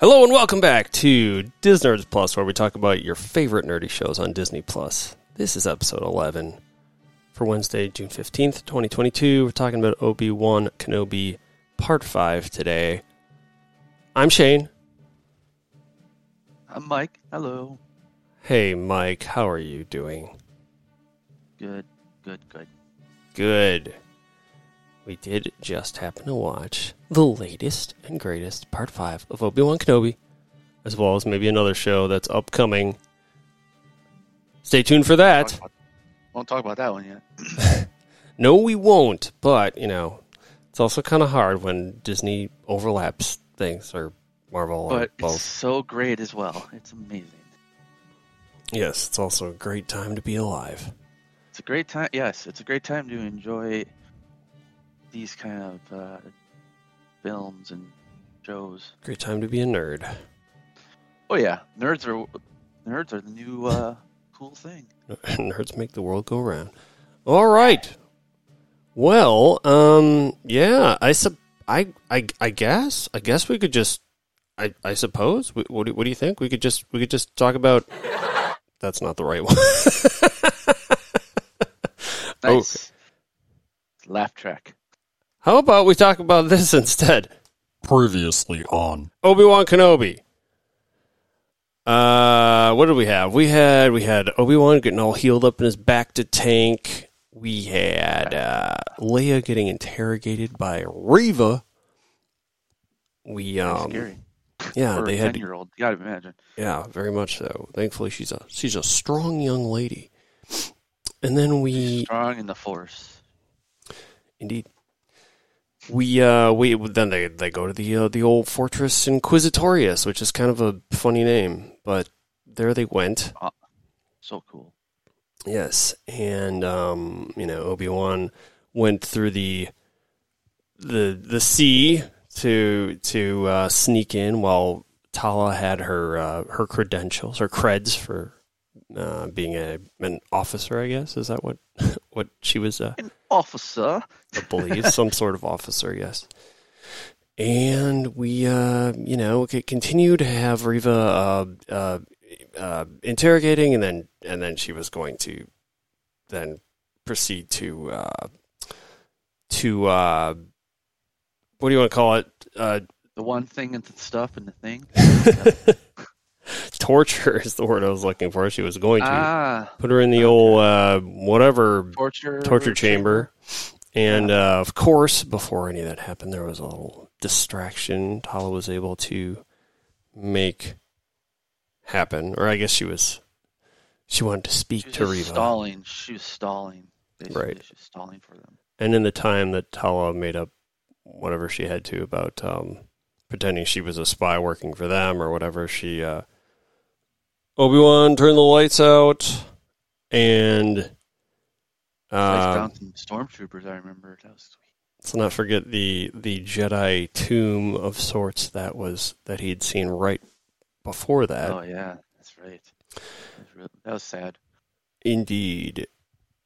Hello and welcome back to Disnerds Plus, where we talk about your favorite nerdy shows on Disney Plus. This is episode 11 for Wednesday, June 15th, 2022. We're talking about Obi Wan Kenobi Part 5 today. I'm Shane. I'm Mike. Hello. Hey, Mike, how are you doing? Good, good, good. Good. We did just happen to watch the latest and greatest Part 5 of Obi Wan Kenobi, as well as maybe another show that's upcoming. Stay tuned for that. Won't talk about that one yet. No, we won't. But you know, it's also kind of hard when Disney overlaps things or Marvel or But it's both. so great as well. It's amazing. Yes, it's also a great time to be alive. It's a great time. Yes, it's a great time to enjoy these kind of uh, films and shows. Great time to be a nerd. Oh yeah, nerds are nerds are the new uh, cool thing. Nerds make the world go round. All right. Well, um, yeah, I sub, I, I, I guess, I guess we could just, I, I suppose. What, what do, what do you think? We could just, we could just talk about. That's not the right one. Nice. Laugh track. How about we talk about this instead? Previously on Obi Wan Kenobi. Uh, what did we have? We had we had Obi Wan getting all healed up in his bacta tank. We had uh, Leia getting interrogated by Reva. We um, scary. yeah, For they a had ten year old. You gotta imagine. yeah, very much so. Thankfully, she's a she's a strong young lady. And then we Strong in the force. Indeed. We uh we then they they go to the uh, the old fortress Inquisitorius, which is kind of a funny name, but there they went. So cool. Yes, and um you know Obi Wan went through the the the sea to to uh, sneak in while Tala had her uh, her credentials, her creds for uh, being a an officer. I guess is that what what she was. Uh, An officer. I believe, some sort of officer, yes. And we, uh, you know, continue to have Reva uh, uh, uh, interrogating, and then and then she was going to then proceed to uh, to uh, what do you want to call it? Uh, The one thing and the stuff and the thing. torture is the word I was looking for. She was going to ah, put her in the old uh, whatever torture. torture chamber. And uh, of course, before any of that happened, there was a little distraction Tala was able to make happen. Or I guess she was she wanted to speak She was to Reva. stalling. She was stalling. Basically. Right. She was stalling for them. And in the time that Tala made up whatever she had to about um, pretending she was a spy working for them or whatever, she uh, Obi Wan turn the lights out and I uh, found some stormtroopers. I remember that was sweet. Let's not forget the the Jedi tomb of sorts that was that he'd seen right before that. oh yeah, that's right. That was, real, that was sad. Indeed,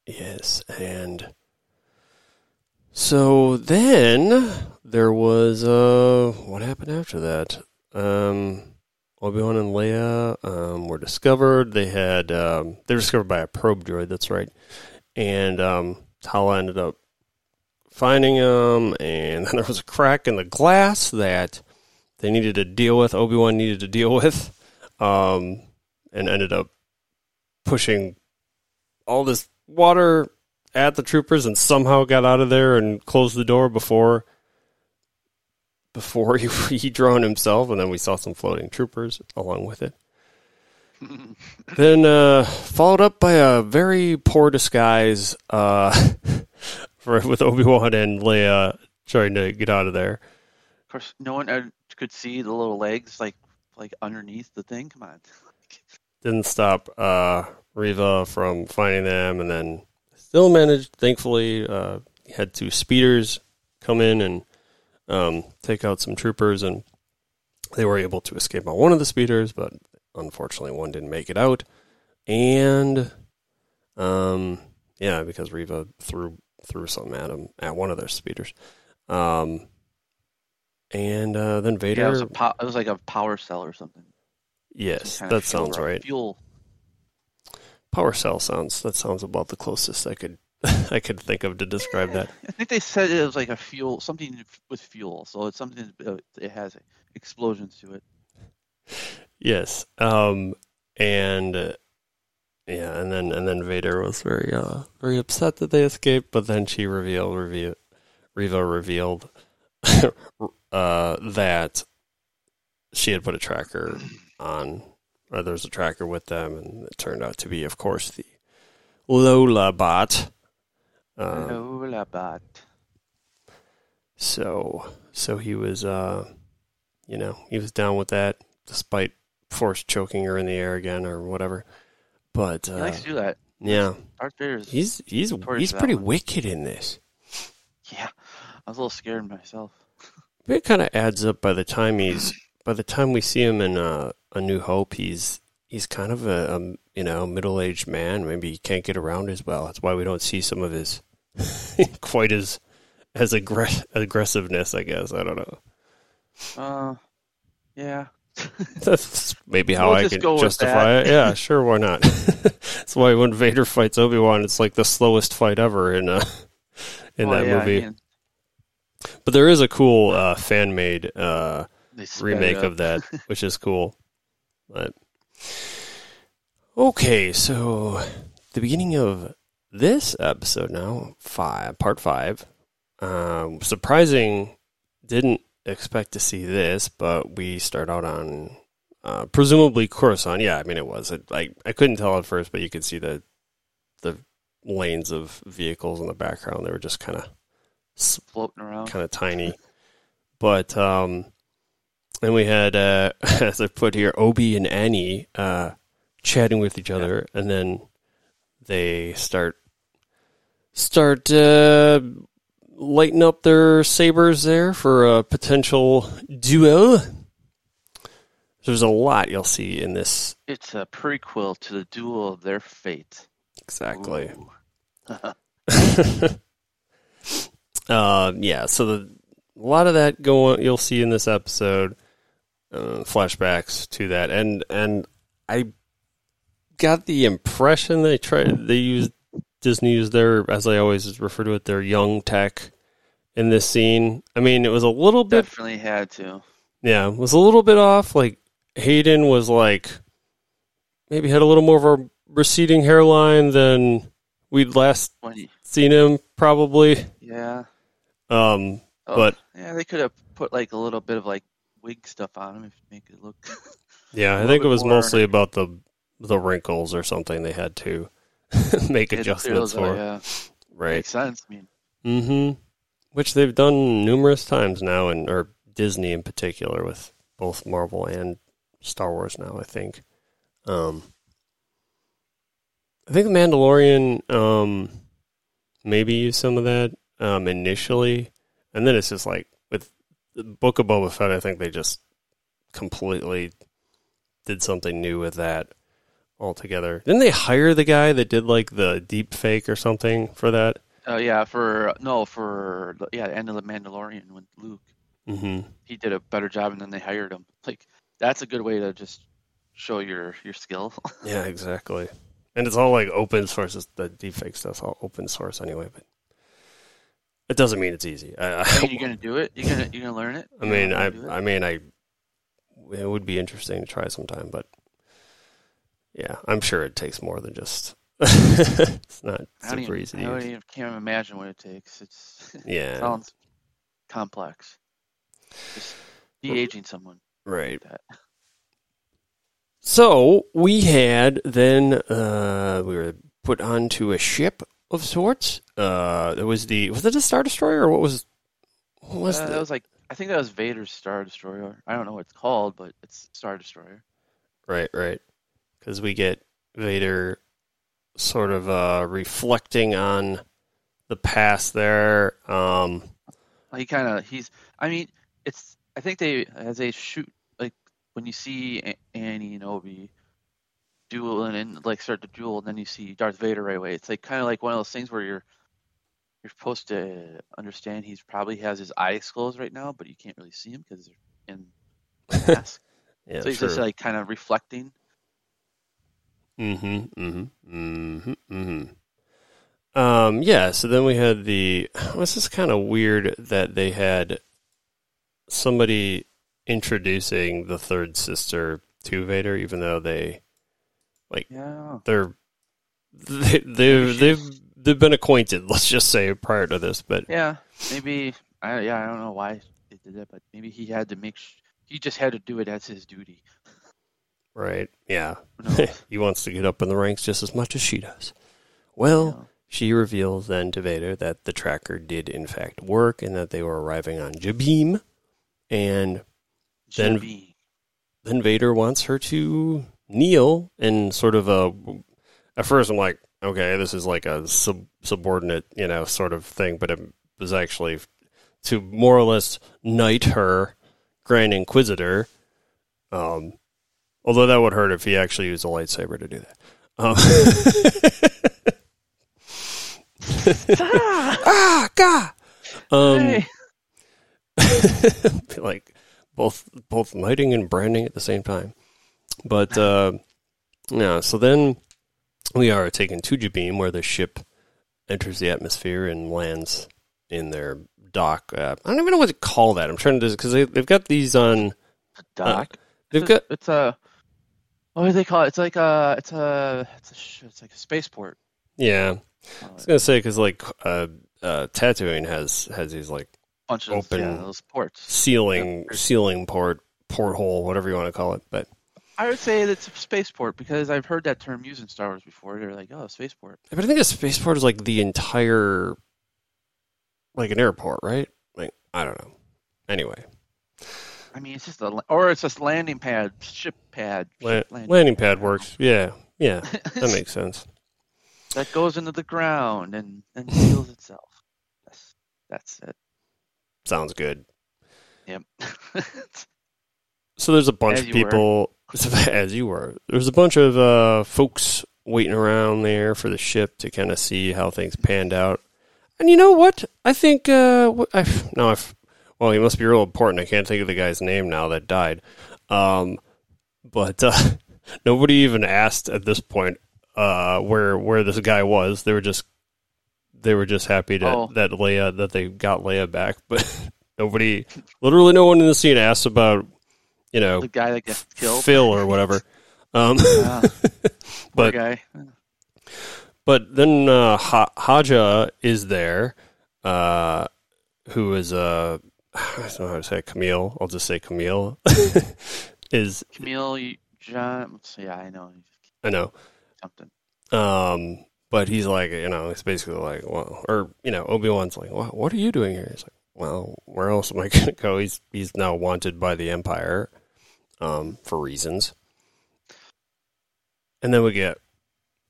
yes, and so then there was uh what happened after that? Um, Obi Wan and Leia um, were discovered. They had um, they were discovered by a probe droid. That's right, and um, Tala ended up finding them, and then there was a crack in the glass that they needed to deal with. Obi Wan needed to deal with, um, and ended up pushing all this water at the troopers, and somehow got out of there and closed the door before before he, he drowned himself. And then we saw some floating troopers along with it. then uh, followed up by a very poor disguise uh, for, with Obi Wan and Leia trying to get out of there. Of course, no one uh, could see the little legs like like underneath the thing. Come on. Didn't stop uh, Reva from finding them, and then still managed. Thankfully, uh, had two speeders come in and um, take out some troopers, and they were able to escape on one of the speeders, but unfortunately, one didn't make it out. And um, yeah, because Reva threw threw something at him at one of their speeders. Um, and uh, then Vader. Yeah, it was, a po- it was like a power cell or something. yes, Some that sounds fuel- right. Fuel. Power cell sounds. That sounds about the closest I could I could think of to describe that. I think they said it was like a fuel, something with fuel. So it's something. uh, It has explosions to it. Yes. Um and uh, yeah, and then and then Vader was very uh very upset that they escaped, but then she revealed reveal Reva revealed uh that she had put a tracker on or there was a tracker with them and it turned out to be of course the Lola bot. Um. So so he was uh you know, he was down with that despite force choking her in the air again or whatever. But He uh, likes to do that. yeah, Darth Vader is. he's he's he's pretty one. wicked in this. Yeah, I was a little scared myself. But it kind of adds up by the time he's by the time we see him in uh, A New Hope, he's he's kind of a, a you know middle aged man. Maybe he can't get around as well. That's why we don't see some of his quite as as aggress- aggressiveness. I guess I don't know. Uh, yeah. That's maybe how We'll I can justify it. Yeah, sure, why not? That's why when Vader fights Obi Wan, it's like the slowest fight ever in uh, in Well, that yeah, I movie. mean, But there is a cool uh, fan made uh, they sped it remake of that, which is cool. But okay, so the beginning of this episode now, five part five. Um, surprising, didn't expect to see this, but we start out on uh, presumably Coruscant. Yeah, I mean it was. It, like I couldn't tell at first, but you could see the the lanes of vehicles in the background. They were just kind of floating around. kind of tiny. But um and we had uh as I put here Obi and Annie uh chatting with each other and then they start start uh lighting up their sabers there for a potential duel. There's a lot you'll see in this It's a prequel to the duel of their fate. exactly. Uh, yeah, so the, a lot of that going you'll see in this episode, uh, flashbacks to that, and and I got the impression they tried they used Disney used their as I always refer to it their young tech in this scene. I mean, it was a little bit Definitely had to. yeah, it was a little bit off. Like Hayden was like maybe had a little more of a receding hairline than we'd last When you, seen him probably. yeah. Um, Oh, But- yeah, they could have put like a little bit of like wig stuff on him if make it look. Yeah, I think it was more- mostly about the the wrinkles or something they had to make Get adjustments for. Yeah, Right. makes sense. I mean, Mm-hmm. Which they've done numerous times now, and or Disney in particular with both Marvel and Star Wars now. I think. Um, I think the Mandalorian um, maybe used some of that um, initially, and then it's just like Book of Boba Fett. I think they just completely did something new with that altogether. Didn't they hire the guy that did like the deep fake or something for that? oh yeah, for no, for yeah, the end of the Mandalorian with Luke, Mm-hmm. he did a better job, and then they hired him. Like that's a good way to just show your your skill. Yeah, exactly. And it's all like open source. It's the deepfake stuff's all open source anyway, but it doesn't mean it's easy. I, I I, you're gonna do it. You're gonna you're gonna learn it. I mean, I, how to do it? I mean, I, it would be interesting to try sometime, but yeah, I'm sure it takes more than just. it's not super even, easy I even can't imagine what it takes. It's it Yeah, sounds complex. Just de aging someone. right. That. So we had then uh, we were put onto a ship of sorts. Uh, it was the was it a star destroyer or what was what was Uh, that was like I think that was Vader's Star Destroyer. I don't know what it's called, but it's Star Destroyer. Right, right. Because we get Vader sort of uh, reflecting on the past there. Um, He kind of he's. I mean, it's. I think they as they shoot like when you see Annie and Obi duel and, and like start to duel, and then you see Darth Vader right away. It's like kind of like one of those things where you're you're supposed to understand he's probably has his eyes closed right now, but you can't really see him because they're in the mask. Yeah, so he's sure. just like kind of reflecting. Mm-hmm. Mm-hmm. Mm-hmm. Mm-hmm. Um, yeah, so then we had the this is kind of weird that they had somebody introducing the third sister to Vader, even though they Yeah. they're they, they've they've they've been acquainted, let's just say, prior to this, but Yeah. Maybe I yeah, I don't know why they did that, but maybe he had to make sh- he just had to do it as his duty. right, yeah. He wants to get up in the ranks just as much as she does. Well, know? She reveals then to Vader that the tracker did in fact work and that they were arriving on Jabiim. And then- GB. then Vader wants her to kneel in sort of a. At first, I'm like, okay, this is like a sub, subordinate, you know, sort of thing, but it was actually to more or less knight her Grand Inquisitor. Um, although that would hurt if he actually used a lightsaber to do that. Um, ah, God. Um, Hey. like both both lighting and branding at the same time. But uh, yeah, so then we are taken to Jabiim, where the ship enters the atmosphere and lands in their dock. Uh, I don't even know what to call that. I'm trying to because they, they've got these on. dock. Uh, They've it's a, got it's a what do they call it? It's like a it's a it's a it's like a spaceport. yeah. I was gonna say because like uh, uh, Tatooine has has these like bunch of Open- yeah, those ports. ceiling ceiling port porthole whatever you want to call it, but I would say it's a spaceport because I've heard that term used in Star Wars before. They're like, oh, spaceport. But I think a spaceport is like the entire, like an airport, right? Like I don't know. Anyway, I mean, it's just a or it's just landing pad, ship pad, la- ship landing pad works. Yeah, yeah, that makes sense. that goes into the ground and then seals itself. That's that's it. Sounds good. Yep. So there's a bunch As of people, as you were. There's a bunch of uh, folks waiting around there for the ship to kind of see how things panned out. And you know what? I think uh, I no, I well, he must be real important. I can't think of the guy's name now that died. Um, but uh, nobody even asked at this point uh, where where this guy was. They were just they were just happy to, Oh. that Leia that they got Leia back, but nobody, literally, no one in the scene asked about you know the guy that gets killed. Phil or whatever. Um, Yeah, but guy. but then uh, ha- Haja is there, uh, who is uh, I don't know how to say it, Camille. I'll just say Camille is Camille John. Yeah, I know I know. something. Um, but he's like, you know, it's basically like, well, or you know, Obi Wan's like, well, what are you doing here? He's like, well, where else am I going to go? He's he's now wanted by the Empire, um, for reasons. And then we get,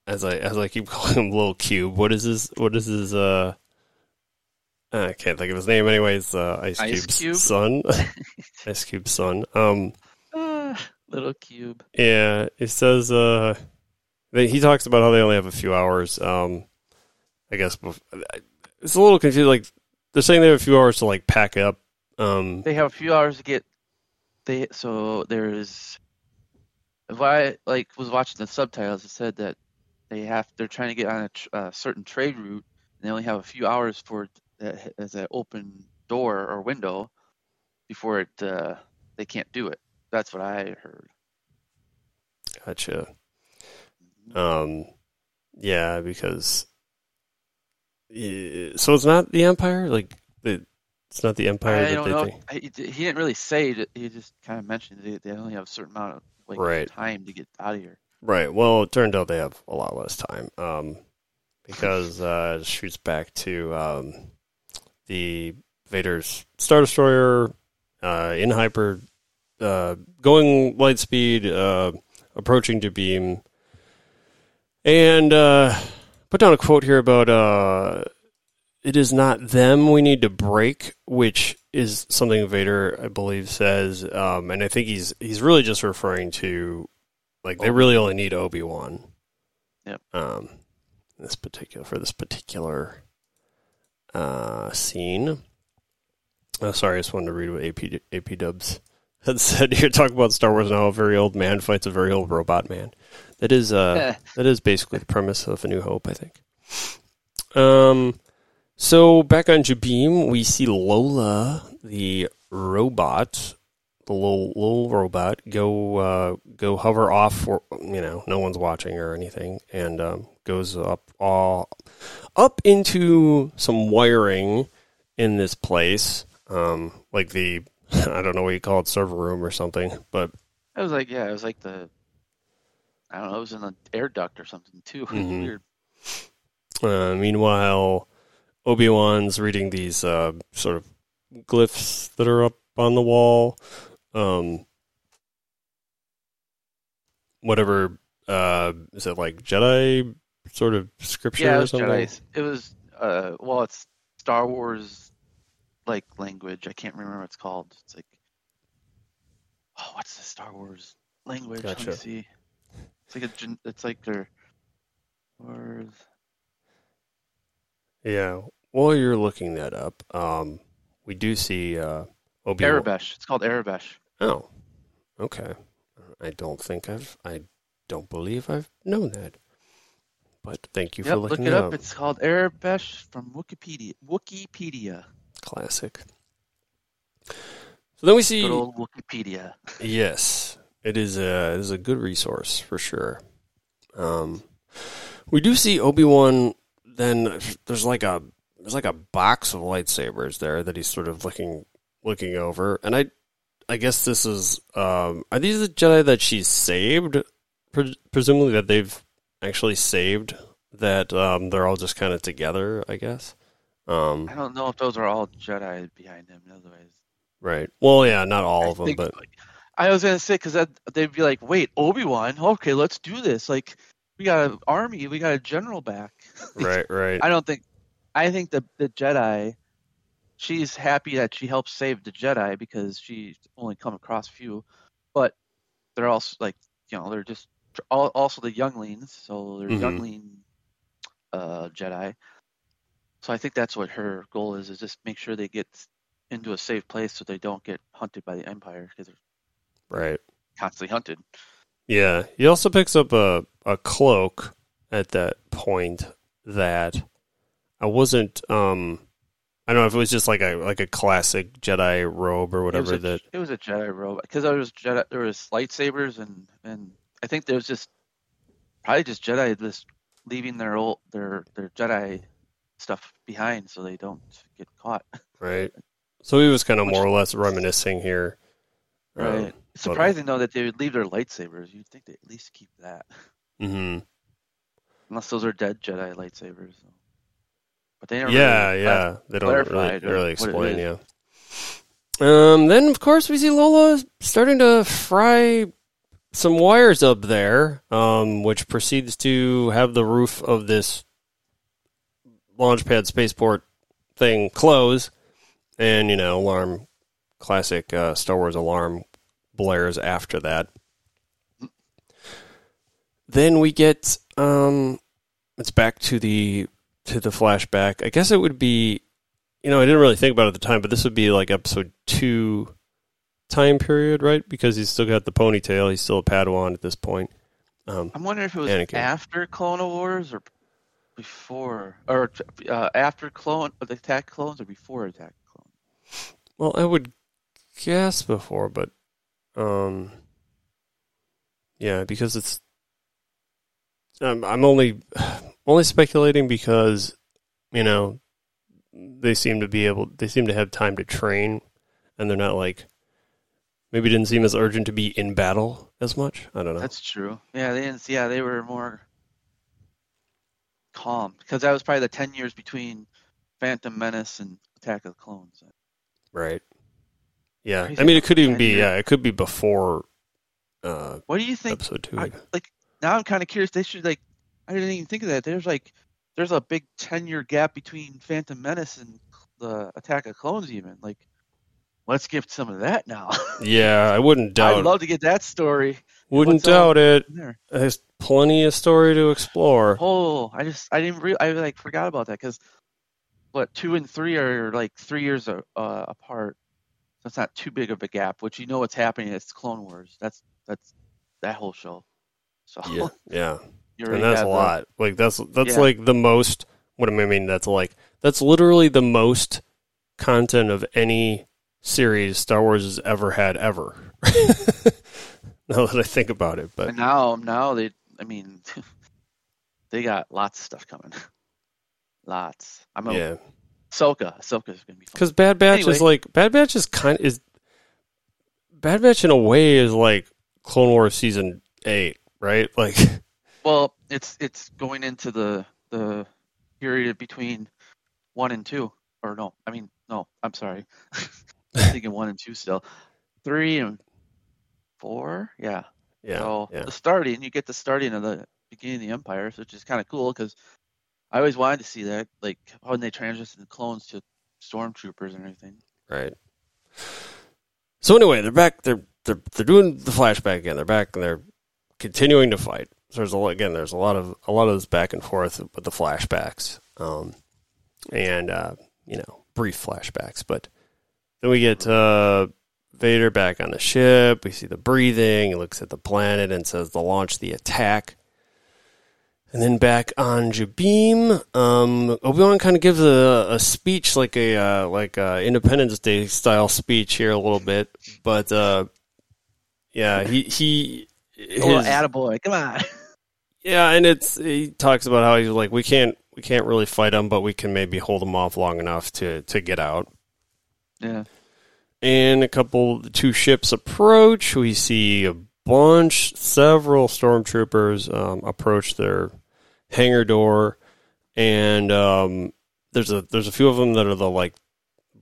as I as I keep calling him Little Cube. What is his? What is his? Uh, I can't think of his name. Anyways, uh, Ice, Ice Cube's Cube? son. Ice Cube's son. Um, Ah, little cube. yeah, it says uh, they, he talks about how they only have a few hours. Um, I guess it's a little confusing. Like they're saying they have a few hours to like pack up. Um, They have a few hours to get. They so there's. If I like was watching the subtitles, it said that they have they're trying to get on a tr- uh, certain trade route, and they only have a few hours for it uh, as an open door or window before it uh, they can't do it. That's what I heard. gotcha. Um, yeah, because so it's not the Empire. Like the, it's not the Empire I that they know. think. I, he didn't really say it. He just kind of mentioned they, they only have a certain amount of like Right. time to get out of here. Right. Well, it turned out they have a lot less time um, because uh, it shoots back to um, the Vader's Star Destroyer uh, in hyper, uh, going light speed, uh, approaching Jabiim, and uh, put down a quote here about uh, it is not them we need to break, which is something Vader, I believe, says, um, and I think he's he's really just referring to like they really only need Obi Wan. Yep. Um, this particular for this particular uh, scene. Oh, sorry, I just wanted to read what AP AP Dubs had said here. Talk about Star Wars now. A very old man fights a very old robot man. That is uh, that is basically the premise of A New Hope, I think. Um, so back on Jabiim, we see Lola, the robot, the little little robot, go uh, go hover off for you know no one's watching or anything, and um, goes up all up into some wiring in this place, um, like the I don't know what you call it, server room or something, but I was like yeah, it was like the I don't know, it was in the air duct or something too. Mhm. Weird. Uh, meanwhile, Obi Wan's reading these uh, sort of glyphs that are up on the wall. Um, whatever uh, is it like Jedi sort of scripture Yeah, it or was something? Jedi. It was uh well it's Star Wars like language. I can't remember what it's called. It's like oh what's the Star Wars language? Let me see. It's like a it's like their Yeah. While you're looking that up, um, we do see uh, Obi. Aurebesh. It's called Aurebesh. Oh, okay. I don't think I've. I don't believe I've known that. But thank you for Yep, look looking it it up. up. It's called Aurebesh from Wikipedia. Wikipedia. Classic. So then we see. Good old Wikipedia. Yes, it is a it is a good resource for sure. Um, we do see Obi Wan. Then there's like a there's like a box of lightsabers there that he's sort of looking looking over, and I I guess this is um, are these the Jedi that she's saved? Pre- presumably that they've actually saved. That um, they're all just kind of together. I guess. Um, I don't know if those are all Jedi behind him. Otherwise, right. Well, yeah, not all I of them, think- but I was gonna say because they'd be like, "Wait, Obi Wan? Okay, let's do this. Like, we got an army, we got a general back." right, right. I don't think. I think the the Jedi. She's happy that she helped save the Jedi because she's only come across a few, but they're also like you know they're just al- also the younglings, so they're Mhm. youngling uh, Jedi. So I think that's what her goal is: is just make sure they get into a safe place so they don't get hunted by the Empire because they're right. constantly hunted. Yeah, he also picks up a a cloak at that point that I wasn't um I don't know if it was just like a like a classic Jedi robe or It whatever a, that it was a Jedi robe because there was Jedi, there was lightsabers and and I think there was just probably just Jedi just leaving their old their their Jedi stuff behind so they don't get caught. right. So he was kind of more or less reminiscing here. Right. It's surprising though that they would leave their lightsabers. You'd think they at least keep that, Mm-hmm. unless those are dead Jedi lightsabers. So. But they never Yeah, really yeah. They don't really, really explain. Yeah. Um. Then of course we see Lola starting to fry some wires up there, um, which proceeds to have the roof of this launchpad spaceport thing close, and you know, alarm, classic uh, Star Wars alarm blares after that. Then we get um, it's back to the to the flashback. I guess it would be, you know, I didn't really think about it at the time, but this would be like episode two time period, right? Because he's still got the ponytail. He's still a Padawan at this point. Um, I'm wondering if it was Anakin. after Clone Wars or before, or uh, after Clone The Attack Clones or before Attack Clones. well, I would guess before, but um, yeah, because it's. I'm I'm only only speculating because you know they seem to be able they seem to have time to train, and they're not like maybe didn't seem as urgent to be in battle as much. I don't know. That's true. Yeah, they didn't. Yeah, they were more calm because that was probably the ten years between Phantom Menace and Attack of the Clones. Right. Yeah. Crazy I mean, it could even be, ten yeah, it could be before uh, What do you think? episode two. I, like now, I'm kind of curious. They should like. I didn't even think of that. There's like, there's a big ten year gap between Phantom Menace and the Attack of Clones. Even like, let's give some of that now. Yeah, I wouldn't doubt. I'd love to get that story. wouldn't doubt it. There. There's plenty of story to explore. Oh, I just I didn't re- I like forgot about that because what two and three are like three years uh, apart, so it's not too big of a gap. Which you know what's happening. It's Clone Wars. That's that's that whole show. So Yeah, yeah, and that's a have the- lot. Like that's that's Yeah. like the most. What do I mean? That's like that's literally the most content of any series Star Wars has ever had ever. now that I think about it, but And now, now they, I mean, they got lots of stuff coming. lots. I'm a yeah, Ahsoka. Ahsoka's gonna be fun. because Bad Batch is like Bad Batch is kind is Bad Batch in a way is like Clone Wars season eight, right? Like Well, it's it's going into the the period between one and two, or no, I mean no, I'm sorry, I'm thinking one and two still, three and four, yeah. yeah, so yeah. the starting, you get the starting of the beginning of the Empire, which is kind of cool because I always wanted to see that, like when they transition the clones to stormtroopers and everything. Right. So anyway, they're back. They're they're they're doing the flashback again. They're back and they're continuing to fight. So there's a lot, again. There's a lot of a lot of this back and forth with the flashbacks, um, and uh, you know, brief flashbacks. But then we get uh, Vader back on the ship. We see the breathing. He looks at the planet and says to launch the attack. And then back on Jabiim, um, Obi Wan kind of gives a, a speech, like a uh, like a Independence Day style speech here a little bit, but uh, yeah, he he Oh, his- attaboy, come on. yeah, and it's he talks about how he's like we can't we can't really fight him, but we can maybe hold him off long enough to to get out. yeah. And a couple, two ships approach. We see a bunch, several stormtroopers um, approach their hangar door, and um, there's a there's a few of them that are the like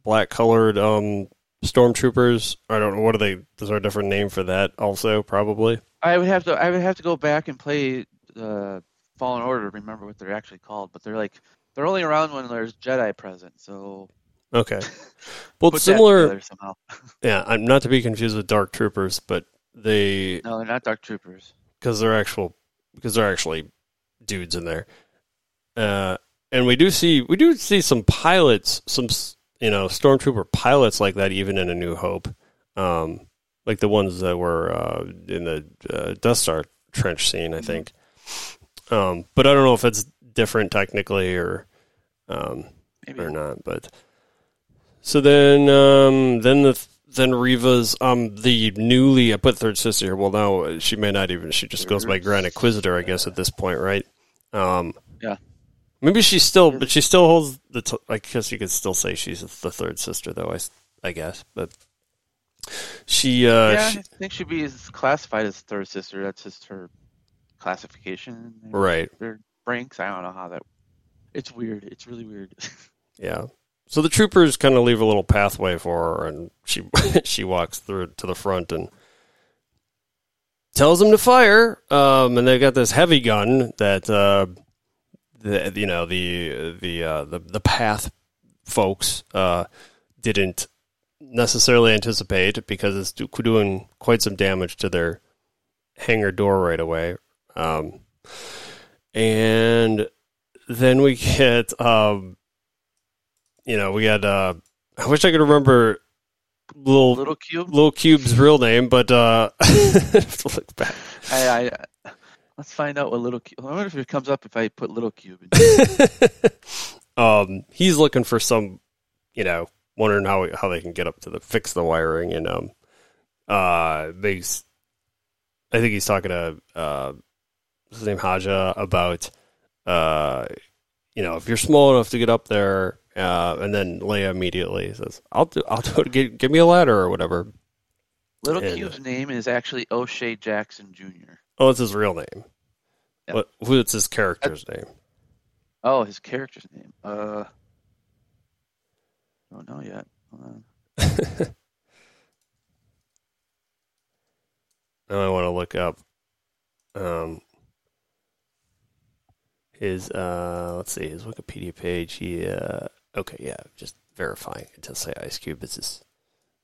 black colored um, stormtroopers. I don't know what are they. Is there a different name for that? Also, probably. I would have to I would have to go back and play uh, Fallen Order to remember what they're actually called, but they're like they're only around when there's Jedi present, so Okay. Well, put it's that similar. somehow. Yeah, I'm not to be confused with Dark Troopers, but they No, they're not Dark Troopers. because they're actual because they're actually dudes in there. Uh, and we do see we do see some pilots, some you know stormtrooper pilots like that, even in A New Hope, um, like the ones that were uh, in the uh, Death Star trench scene, I think. Um, but I don't know if it's different technically or um, Maybe or not. But so then, um, then the then Reva's um the newly I put third sister here. Well, now she may not even. She just goes by Grand Inquisitor, I guess, at this point, right? Um, Yeah. Maybe she's still, but she still holds the. T- I guess you could still say she's the third sister, though. I, I guess, but she. Uh, yeah, she- I think she'd be classified as third sister. That's just her classification. Right. Their ranks. I don't know how that. It's weird. It's really weird. Yeah. So the troopers kind of leave a little pathway for her, and she she walks through to the front and tells them to fire. Um, and they've got this heavy gun that uh, the you know the the uh, the the path folks uh, didn't necessarily anticipate because it's do- doing quite some damage to their hangar door right away. Um, and then we get um, you know, we had uh I wish I could remember little little, cube Little cube's real name, but uh I have to look back. I, I let's find out what little cube. I wonder if it comes up if I put little cube. In. um he's looking for some you know, wondering how how they can get up to the fix the wiring and um uh they I think he's talking to uh what's his name Haja about uh you know, if you're small enough to get up there uh, and then Leia immediately says, "I'll do, I'll do it. Give, give me a ladder or whatever." Little And- cube's name is actually O'Shea Jackson Jr. Oh, it's his real name. Yeah. What? What's his character's name? Oh, his character's name. Uh, don't know yet. Now I want to look up. Um, his uh, let's see, his Wikipedia page. He uh, okay, yeah, just verifying. It does say Ice Cube is his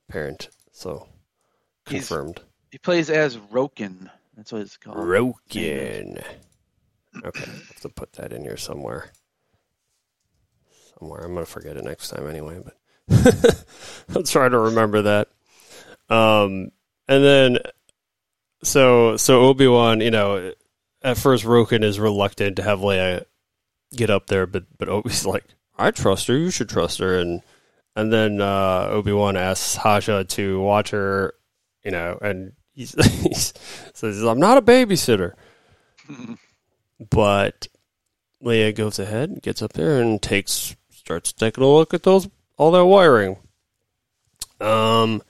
parent, so He's- confirmed. He plays as Roken. That's what it's called. Roken. Okay, I have to put that in here somewhere. Somewhere. I'm gonna forget it next time anyway, but I'll try to remember that. Um, and then so so Obi Wan, you know, at first Roken is reluctant to have Leia get up there, but but Obi's like, I trust her. You should trust her, and and then uh, Obi Wan asks Haja to watch her, you know, and he's, he says, "I'm not a babysitter," but Leia goes ahead, gets up there, and takes starts taking a look at those all that wiring. Um,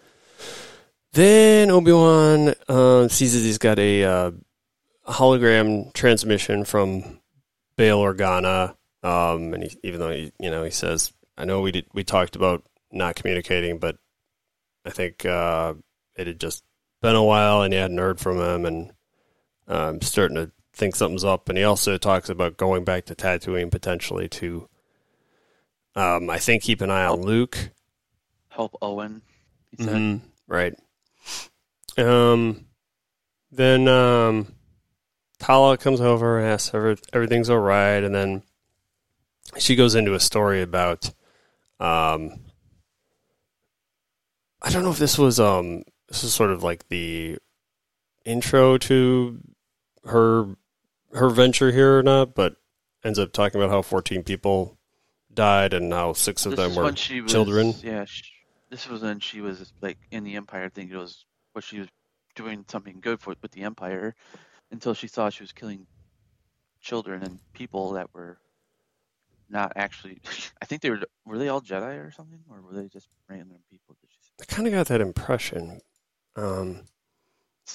then Obi Wan uh, sees that he's got a uh, hologram transmission from Bail Organa, um, and he, even though he, you know, he says, "I know we did, we talked about not communicating, but I think uh, it had just been a while, and he hadn't heard from him, and I'm starting to think something's up." And he also talks about going back to Tatooine potentially to, um, I think, keep an eye on Luke. Help Owen. Mhm, right. Um, then um, Tala comes over and asks if everything's all right, and then she goes into a story about. Um, I don't know if this was um this is sort of like the intro to her her venture here or not, but ends up talking about how 14 people died and now six of This them were was, children. Yeah, sh this was when she was like in the Empire. I think it was what she was doing something good for with the Empire until she saw she was killing children and people that were not actually. I think they were. Were they all Jedi or something, or were they just random people? Did she I kind of got that impression. Um,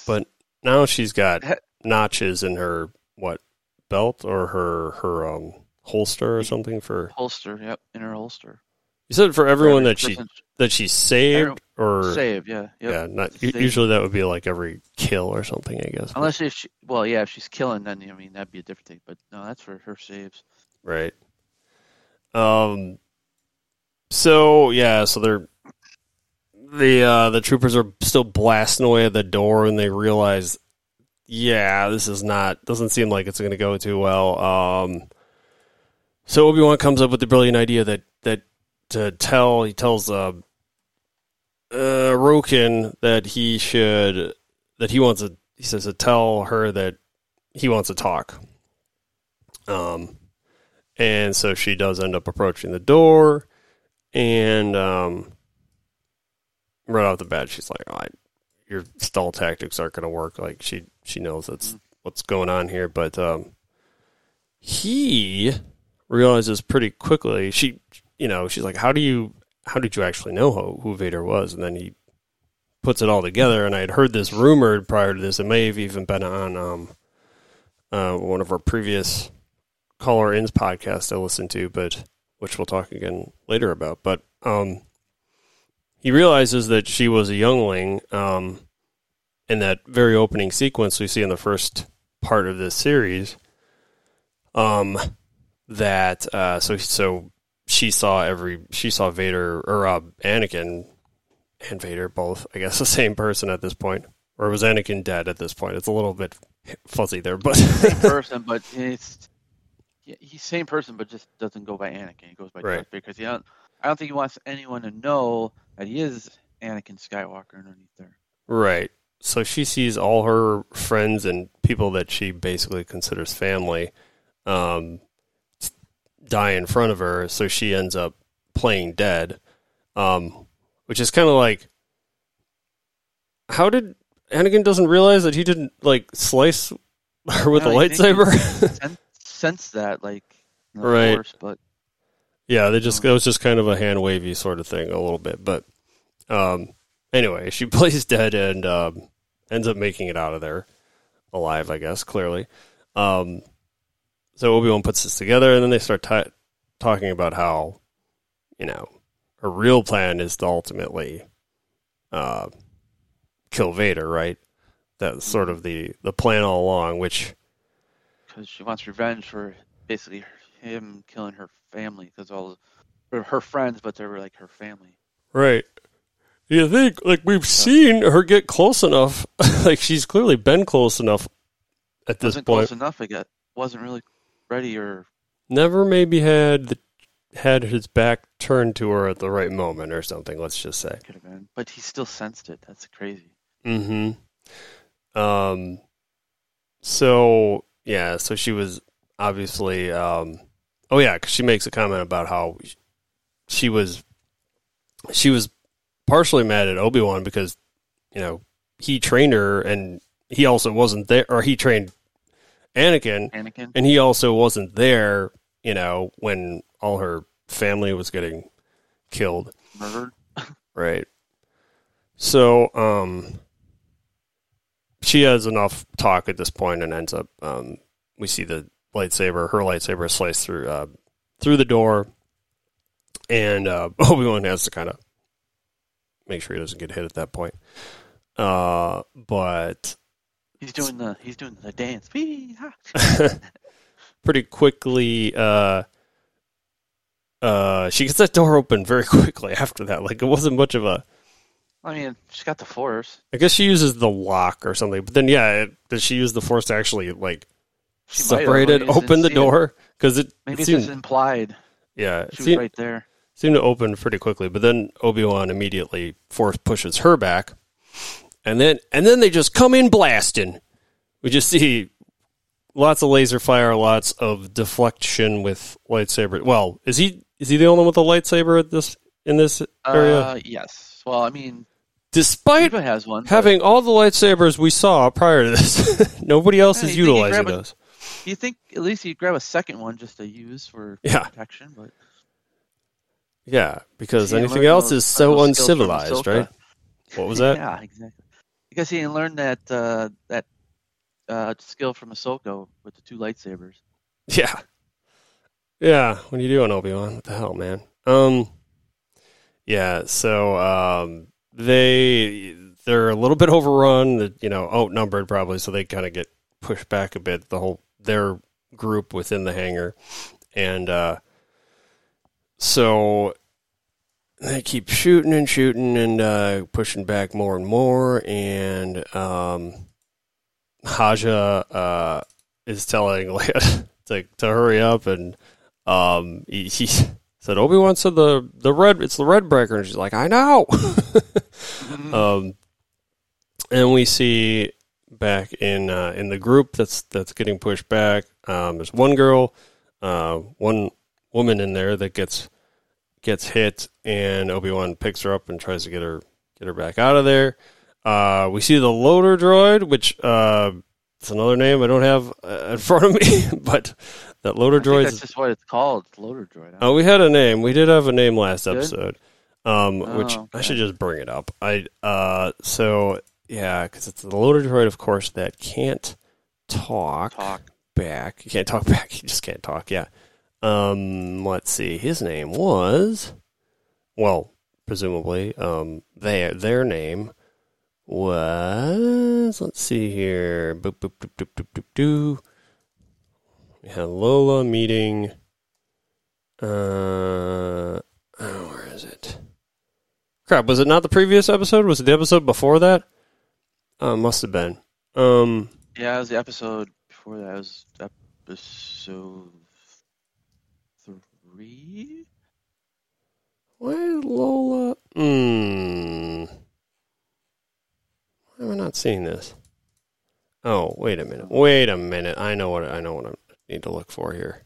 but now she's got notches in her what belt or her her um holster or something for holster? Yep, in her holster. you said for everyone For that she that she saved or save. Yeah. Yep. yeah not Saved. usually that would be like every kill or something I guess Unless if she, well, yeah, if she's killing, then I mean that'd be a different thing. But no, that's for her saves. right um so yeah so they're the uh the troopers are still blasting away at the door and they realize yeah this is not doesn't seem like it's going to go too well um so obi-wan comes up with the brilliant idea that that to tell he tells uh uh roken that he should that he wants to he says to tell her that he wants to talk. Um and so she does end up approaching the door and um right off the bat she's like oh, I, your stall tactics aren't going to work. Like she she knows that's what's going on here but um he realizes pretty quickly she you know she's like how do you how did you actually know who, who vader was? And then he puts it all together. And i had heard this rumored prior to this. It may have even been on um uh one of our previous caller ins podcast i listened to but which we'll talk again later about. But um he realizes that she was a youngling um in that very opening sequence we see in the first part of this series. Um that uh so so she saw every she saw Vader or uh, Anakin and Vader both I guess the same person at this point or was Anakin dead at this point it's a little bit fuzzy there but Same person, but it's yeah, he's same person, but just doesn't go by Anakin. He goes by Right. Darth Vader because he don't. I don't think he wants anyone to know that he is Anakin Skywalker underneath there. Right. So she sees all her friends and people that she basically considers family um, die in front of her. So she ends up playing dead, um, which is kind of like how did Anakin doesn't realize that he didn't like slice her with Yeah, a lightsaber? Sense, sense that like Right. Force, but Yeah, they just it was just kind of a hand wavy sort of thing a little bit, but um, anyway, she plays dead and um, ends up making it out of there alive, I guess. Clearly, um, so Obi Wan puts this together, and then they start ta talking about how you know her real plan is to ultimately uh, kill Vader, right? That's sort of the the plan all along, which because she wants revenge for basically him killing her family because all her friends, but they were like her family. Right. You think like we've seen her get close enough? like she's clearly been close enough at this wasn't point. close enough. I got wasn't really ready or Never maybe had the had his back turned to her at the right moment or something. Let's just say. Could have been, but he still sensed it. That's crazy. Mm-hmm. Um. So yeah, so she was obviously. Um. Oh yeah, because she makes a comment about how she was. She was partially mad at Obi Wan because, you know, he trained her and he also wasn't there, or he trained Anakin, Anakin. and he also wasn't there. You know, when all her family was getting killed. Murdered. Right. So, um, she has enough talk at this point and ends up, um, we see the lightsaber, her lightsaber sliced through, uh, through the door. And, uh, Obi-Wan has to kind of make sure he doesn't get hit at that point. Uh, but He's doing the he's doing the dance. Pretty quickly, uh, uh, she gets that door open very quickly after that. Like it wasn't much of a, I mean, she's got the force. I guess she uses the lock or something. But then, yeah, it, does she use the force to actually like She separate it, open the it. door? Because it, Maybe it it's seemed, implied. yeah, it She was seemed, right there. seemed to open pretty quickly. But then Obi Wan immediately force pushes her back, and then and then they just come in blasting. We just see lots of laser fire, lots of deflection with lightsaber. Well, is he is he the only one with a lightsaber at this in this area? Uh, yes. Well, I mean, Despite Reva has one. but having all the lightsabers we saw prior to this, nobody else Yeah, is you think you utilizing a- those. You think at least you grab a second one just to use for Yeah. protection, but Yeah, because didn't anything else those- is so those skills from uncivilized, right? What was that? Yeah, exactly. Because he didn't learn that uh, that uh, skill from Ahsoka with the two lightsabers. Yeah. Yeah, what are you doing, Obi Wan? What the hell, man? Um Yeah, so um they they're a little bit overrun, you know, outnumbered probably, so they kind of get pushed back a bit, the whole their group within the hangar. And uh so they keep shooting and shooting and uh pushing back more and more and um Haja uh is telling Leia to to hurry up, and um, he, he said Obi Wan said the the red it's the red breaker, and she's like, I know. um, and we see back in uh, in the group that's that's getting pushed back. Um, there's one girl, uh, one woman in there that gets gets hit, and Obi Wan picks her up and tries to get her get her back out of there. Uh, we see the loader droid, which uh, it's another name I don't have uh, in front of me, but that loader droid. that's just what it's called. Loader droid. Oh, we had a name. We did have a name last Did? episode, um, which Oh, I should just bring it up. I uh, so yeah, because it's the loader droid, of course, that can't talk, Talk. back. You can't talk back. You just can't talk. Yeah. Um, let's see. His name was, well, presumably, um, their their name was. Let's see here. Boop boop. We had Lola meeting. Uh, oh, where is it? Crap, was it not the previous episode? Was it the episode before that? Uh, must have been. Um, Yeah, it was the episode before that. It was episode three. why is Lola? Hmm. Why am I not seeing this? Oh, wait a minute. Wait a minute. I know what I know what I need to look for here.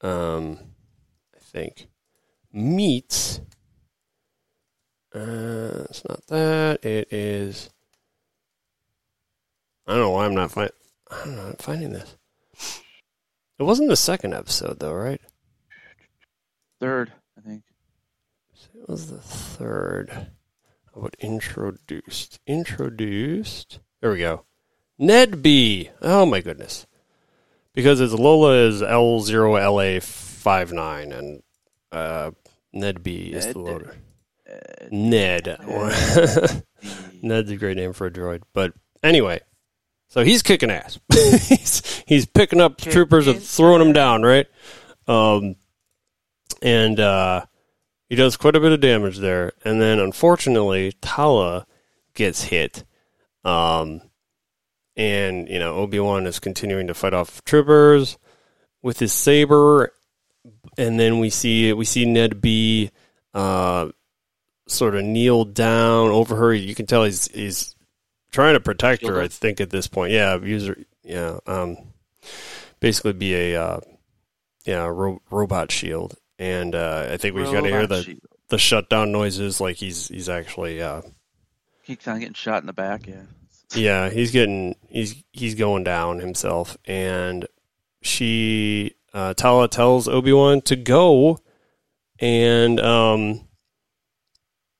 Um, I think meets. Uh, it's not that. It is. I don't know why I'm not find. I'm not finding this. It wasn't the second episode though, right? Third, I think. It was the third. About introduced? Introduced. There we go. Ned B. Oh my goodness. Because it's Lola is L0LA59 and uh, Ned B is the loader. Uh, Ned. the- Ned's a great name for a droid. But anyway, so he's kicking ass. he's, he's picking up Kicking troopers and throwing them down, right? Um, and uh, he does quite a bit of damage there. And then unfortunately, Tala gets hit. Um, and, you know, Obi Wan is continuing to fight off troopers with his saber. and then we see we see Ned B. Uh, sort of kneel down over her. You can tell he's he's trying to protect her. I think at this point, yeah, user, yeah, um, basically be a uh, yeah ro- robot shield. And uh, I think we've got to hear the shield. the shutdown noises. Like he's he's actually uh, Keeps on getting shot in the back. Yeah. yeah he's getting he's he's going down himself. And she uh, Tala tells Obi Wan to go, and um,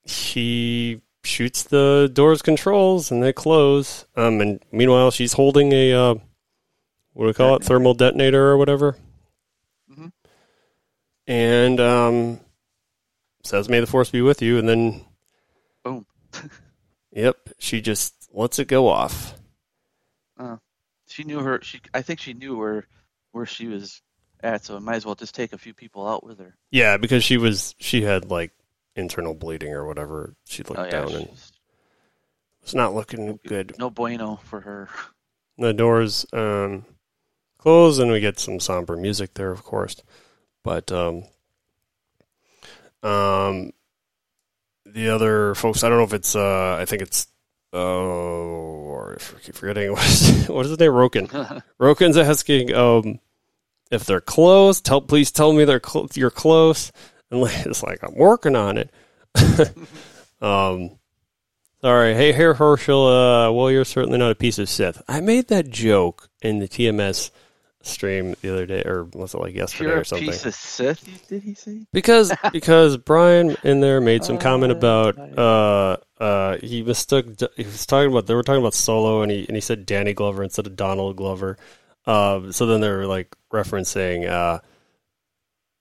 he shoots the door's controls and they close. Um, and meanwhile, she's holding a uh, what do we call it, thermal detonator or whatever, Mhm. and um, says, "May the force be with you." And then, Boom. yep, she just lets it go off. She knew her. She. I think she knew where where she was at. So might as well just take a few people out with her. Yeah, because she was she had like internal bleeding or whatever. She looked Oh yeah. down and it's not looking good. No bueno for her. The doors um, close, and we get some somber music there, of course. But um, um, the other folks, I don't know if it's. Uh, I think it's. Oh, or I keep forgetting what is, what is his name? Roken. Roken's asking um, if they're close. Tell please tell me they're cl- you're close. And it's like I'm working on it. um, sorry, hey, here Herschel. Uh, well, you're certainly not a piece of Sith. I made that joke in the TMS stream the other day, or was it like yesterday You're or a something? piece of Sith. Did he say? Because because Brian in there made some comment Uh, about uh uh he mistook he was talking about they were talking about Solo and he and he said Danny Glover instead of Donald Glover. Um so then they were like referencing uh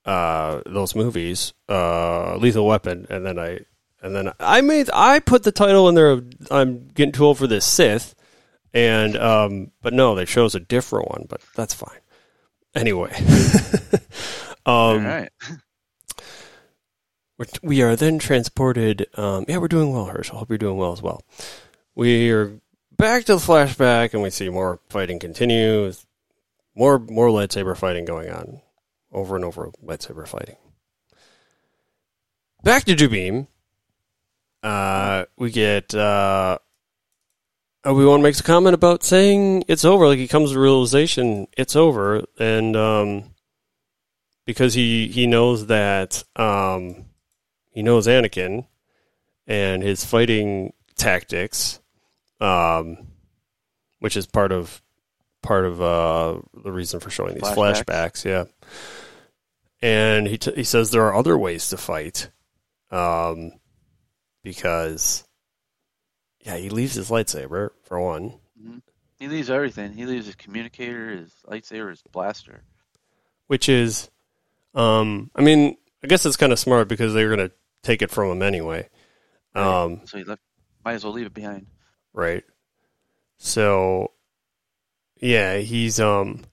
uh those movies, uh Lethal Weapon and then I and then I made I put the title in there of I'm getting too old for this Sith and um but no, they chose a different one, but that's fine. Anyway. Um right. we're, we are then transported. Um, yeah, we're doing well, Herschel. Hope you're doing well as well. We are back to the flashback, and we see more fighting continue. More more lightsaber fighting going on, over and over lightsaber fighting. Back to Jabiim. Uh, we get uh, Obi Wan makes a comment about saying it's over. Like he comes to the realization it's over, and um, because he he knows that um, he knows Anakin and his fighting tactics, um, which is part of part of uh, the reason for showing these flashbacks. Flashbacks. yeah. And he t- he says there are other ways to fight, um, because yeah, he leaves his lightsaber for one. He leaves everything. He leaves his communicator, his lightsaber, his blaster. which is, um, I mean, I guess it's kind of smart because they're going to take it from him anyway. Right. Um, So he left. Might as well leave it behind. right. So, yeah, he's um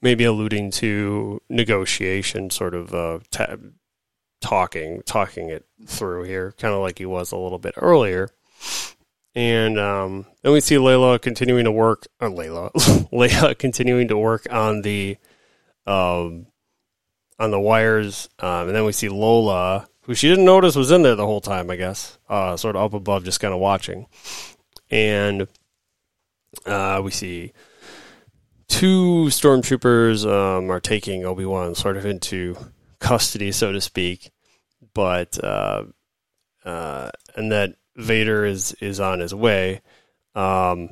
maybe alluding to negotiation, sort of uh, ta- talking, talking it through here, kind of like he was a little bit earlier. And um, then we see Layla continuing to work, or Layla, Leia continuing to work on the um, on the wires, um, and then we see Lola, who she didn't notice was in there the whole time, I guess, uh, sort of up above, just kind of watching. And uh, we see two stormtroopers um, are taking Obi Wan sort of into custody, so to speak, but uh, uh, and that Vader is is on his way, um,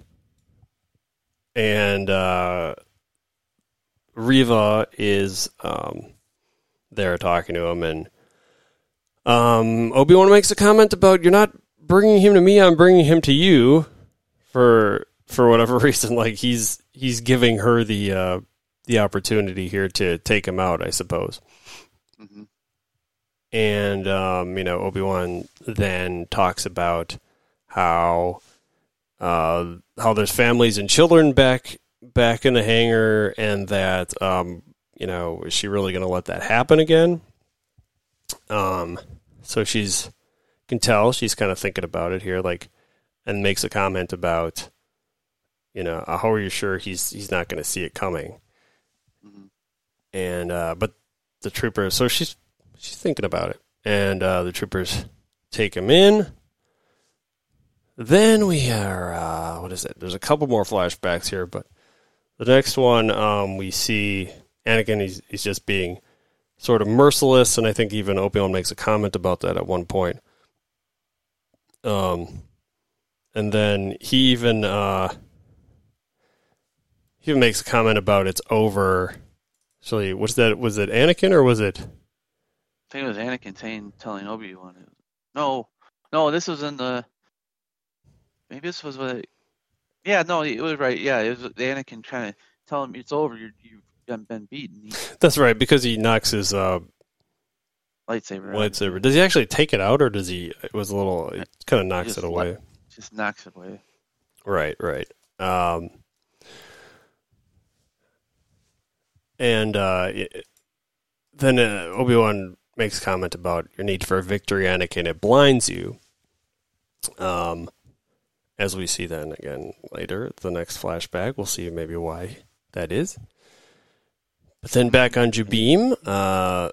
and uh, Reva is um, there talking to him, and um, Obi Wan makes a comment about you're not bringing him to me, I'm bringing him to you for for whatever reason. Like he's he's giving her the uh, the opportunity here to take him out, I suppose. hmm And um, you know, Obi Wan then talks about how uh, how there's families and children back back in the hangar, and that um, you know, is she really going to let that happen again? Um, so she's can tell she's kind of thinking about it here, like, and makes a comment about, you know, how are you sure he's he's not going to see it coming? hmm and uh, but the troopers. So she's she's thinking about it, and uh, the troopers take him in. Then we are uh, what is it? There's a couple more flashbacks here, but the next one um, we see Anakin. He's he's just being sort of merciless, and I think even Obi Wan makes a comment about that at one point. Um, and then he even uh, he even makes a comment about it's over. Actually, was that was it Anakin or was it? I think it was Anakin saying, telling Obi Wan. No, no, this was in the. Maybe this was what. Yeah, no, it was right. Yeah, it was Anakin trying to tell him it's over. You're, you've been beaten. He, That's right, because he knocks his uh, lightsaber. out. lightsaber. Does he actually take it out, or does he? It was a little. It kind of knocks it away. let- Just knocks it away. Right, right. Um, and uh, then uh, Obi Wan makes comment about your need for a victory, Anakin. It blinds you. Um, as we see then again later, the next flashback, we'll see maybe why that is. But then back on Jabiim, uh,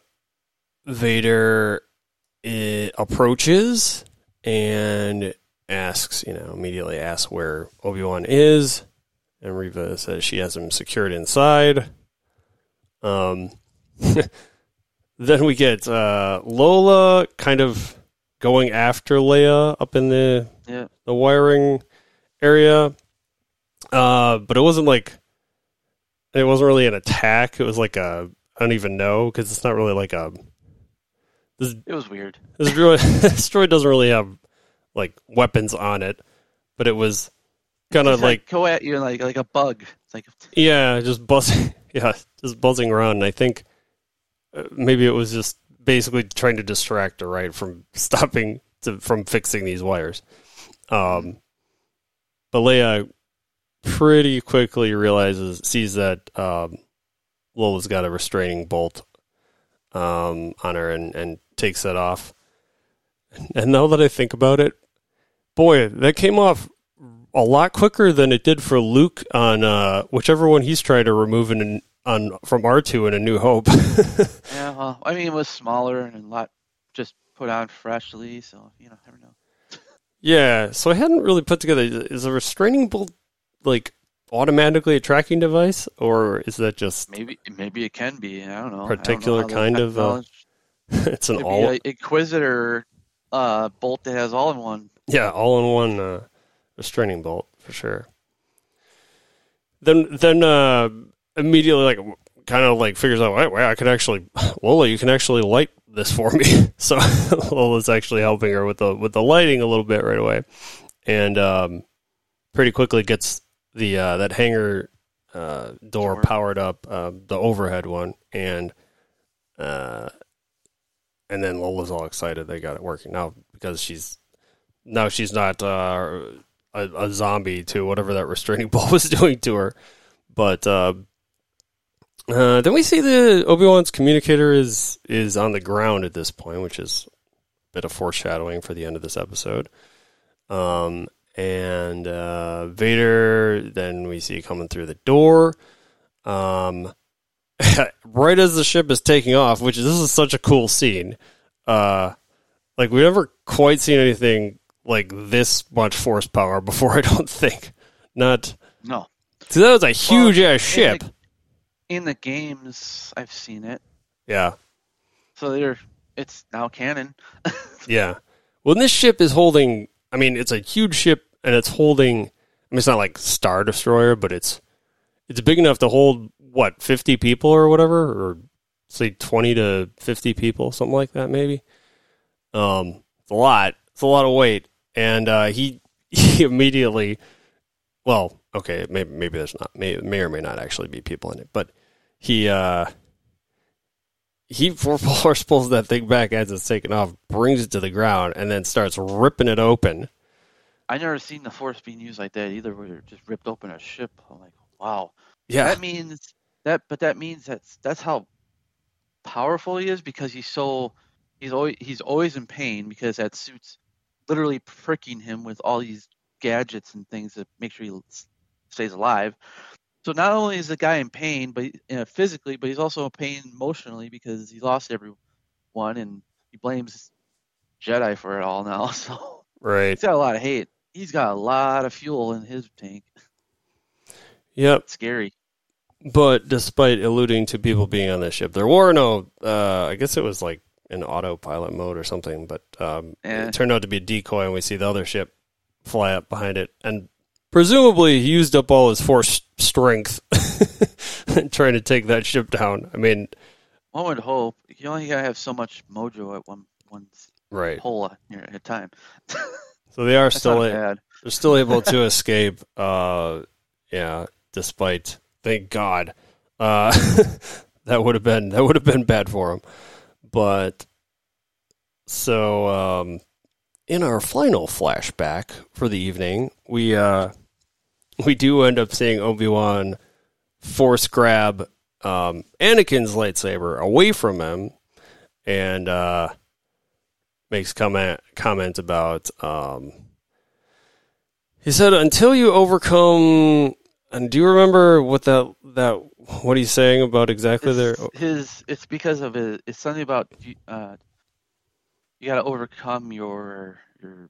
Vader uh, approaches and asks, you know, immediately asks where Obi Wan is, and Reva says she has him secured inside. Um, then we get uh, Lola kind of going after Leia up in the Yeah. the wiring area, uh, but it wasn't like it wasn't really an attack. It was like a I don't even know because it's not really like a this It was weird. this droid, this droid doesn't really have like weapons on it, but it was kind of like go at you like like a bug. It's like yeah, just buzzing, yeah, just buzzing around. And I think uh, maybe it was just basically trying to distract her right from stopping to from fixing these wires. Um, but Leia pretty quickly realizes sees that um, Lola's got a restraining bolt um, on her and, and takes it off. And now that I think about it, boy, that came off a lot quicker than it did for Luke on uh, whichever one he's trying to remove in, on from R two in A New Hope. yeah. Well, I mean, it was smaller and a lot just put on freshly. So you know, never know. yeah, so I hadn't really put together is a restraining bolt like automatically a tracking device, or is that just Maybe maybe it can be. I don't know. I don't know Particular kind of, uh, it's an all Inquisitor uh, bolt that has all in one. Yeah, all in one uh, restraining bolt for sure. Then then uh, immediately like kind of like figures out, wait, wait, I could actually Lola, you can actually light this for me. so Lola's actually helping her with the with the lighting a little bit right away, and um, pretty quickly gets the uh, that hangar uh, door Door. powered up, uh, the overhead one, and uh, and then Lola's all excited they got it working now because she's now she's not uh, a, a zombie to whatever that restraining ball was doing to her. But uh, uh, then we see the Obi Wan's communicator is is on the ground at this point, which is a bit of foreshadowing for the end of this episode. Um, and uh, Vader, then we see coming through the door. Um, right as the ship is taking off, which this is such a cool scene. Uh, like we've never quite seen anything like this much force power before. I don't think. Not No. so that was a huge ass ship. In the games, I've seen it. Yeah, So they're it's now canon. yeah. Well, this ship is holding. I mean, it's a huge ship, and it's holding. I mean, it's not like Star Destroyer, but it's it's big enough to hold what fifty people or whatever, or say twenty to fifty people, something like that, maybe. Um, it's a lot. It's a lot of weight, and uh, he he immediately. Well, okay, maybe maybe there's not may may or may not actually be people in it, but he uh he force pulls that thing back as it's taken off, brings it to the ground, and then starts ripping it open. I never seen the force being used like that either, where it just ripped open a ship. I'm like, wow. Yeah, That means that, but that means that's that's how powerful he is because he's so he's always he's always in pain because that suit's literally pricking him with all these gadgets and things that make sure he stays alive. So not only is the guy in pain, but uh, physically, but he's also in pain emotionally because he lost everyone, and he blames Jedi for it all now. So Right. he's got a lot of hate. He's got a lot of fuel in his tank. Yep. Scary. But despite alluding to people being on this ship, there were no. Uh, I guess it was like in autopilot mode or something. But um, Eh. it turned out to be a decoy, and we see the other ship fly up behind it, and presumably he used up all his force strength trying to take that ship down. I mean, One would hope. You only gotta have so much mojo at one one right. hole at at a time. So they are still a- they're still able to escape. Uh, yeah, despite thank God, uh, that would have been that would have been bad for them. But so um, in our final flashback for the evening, we uh, we do end up seeing Obi Wan force grab um, Anakin's lightsaber away from him, and uh, makes comment comment about. Um, he said, "Until you overcome." And do you remember what that that what he's saying about exactly there? His it's because of it. It's something about you- uh, you got to overcome your your.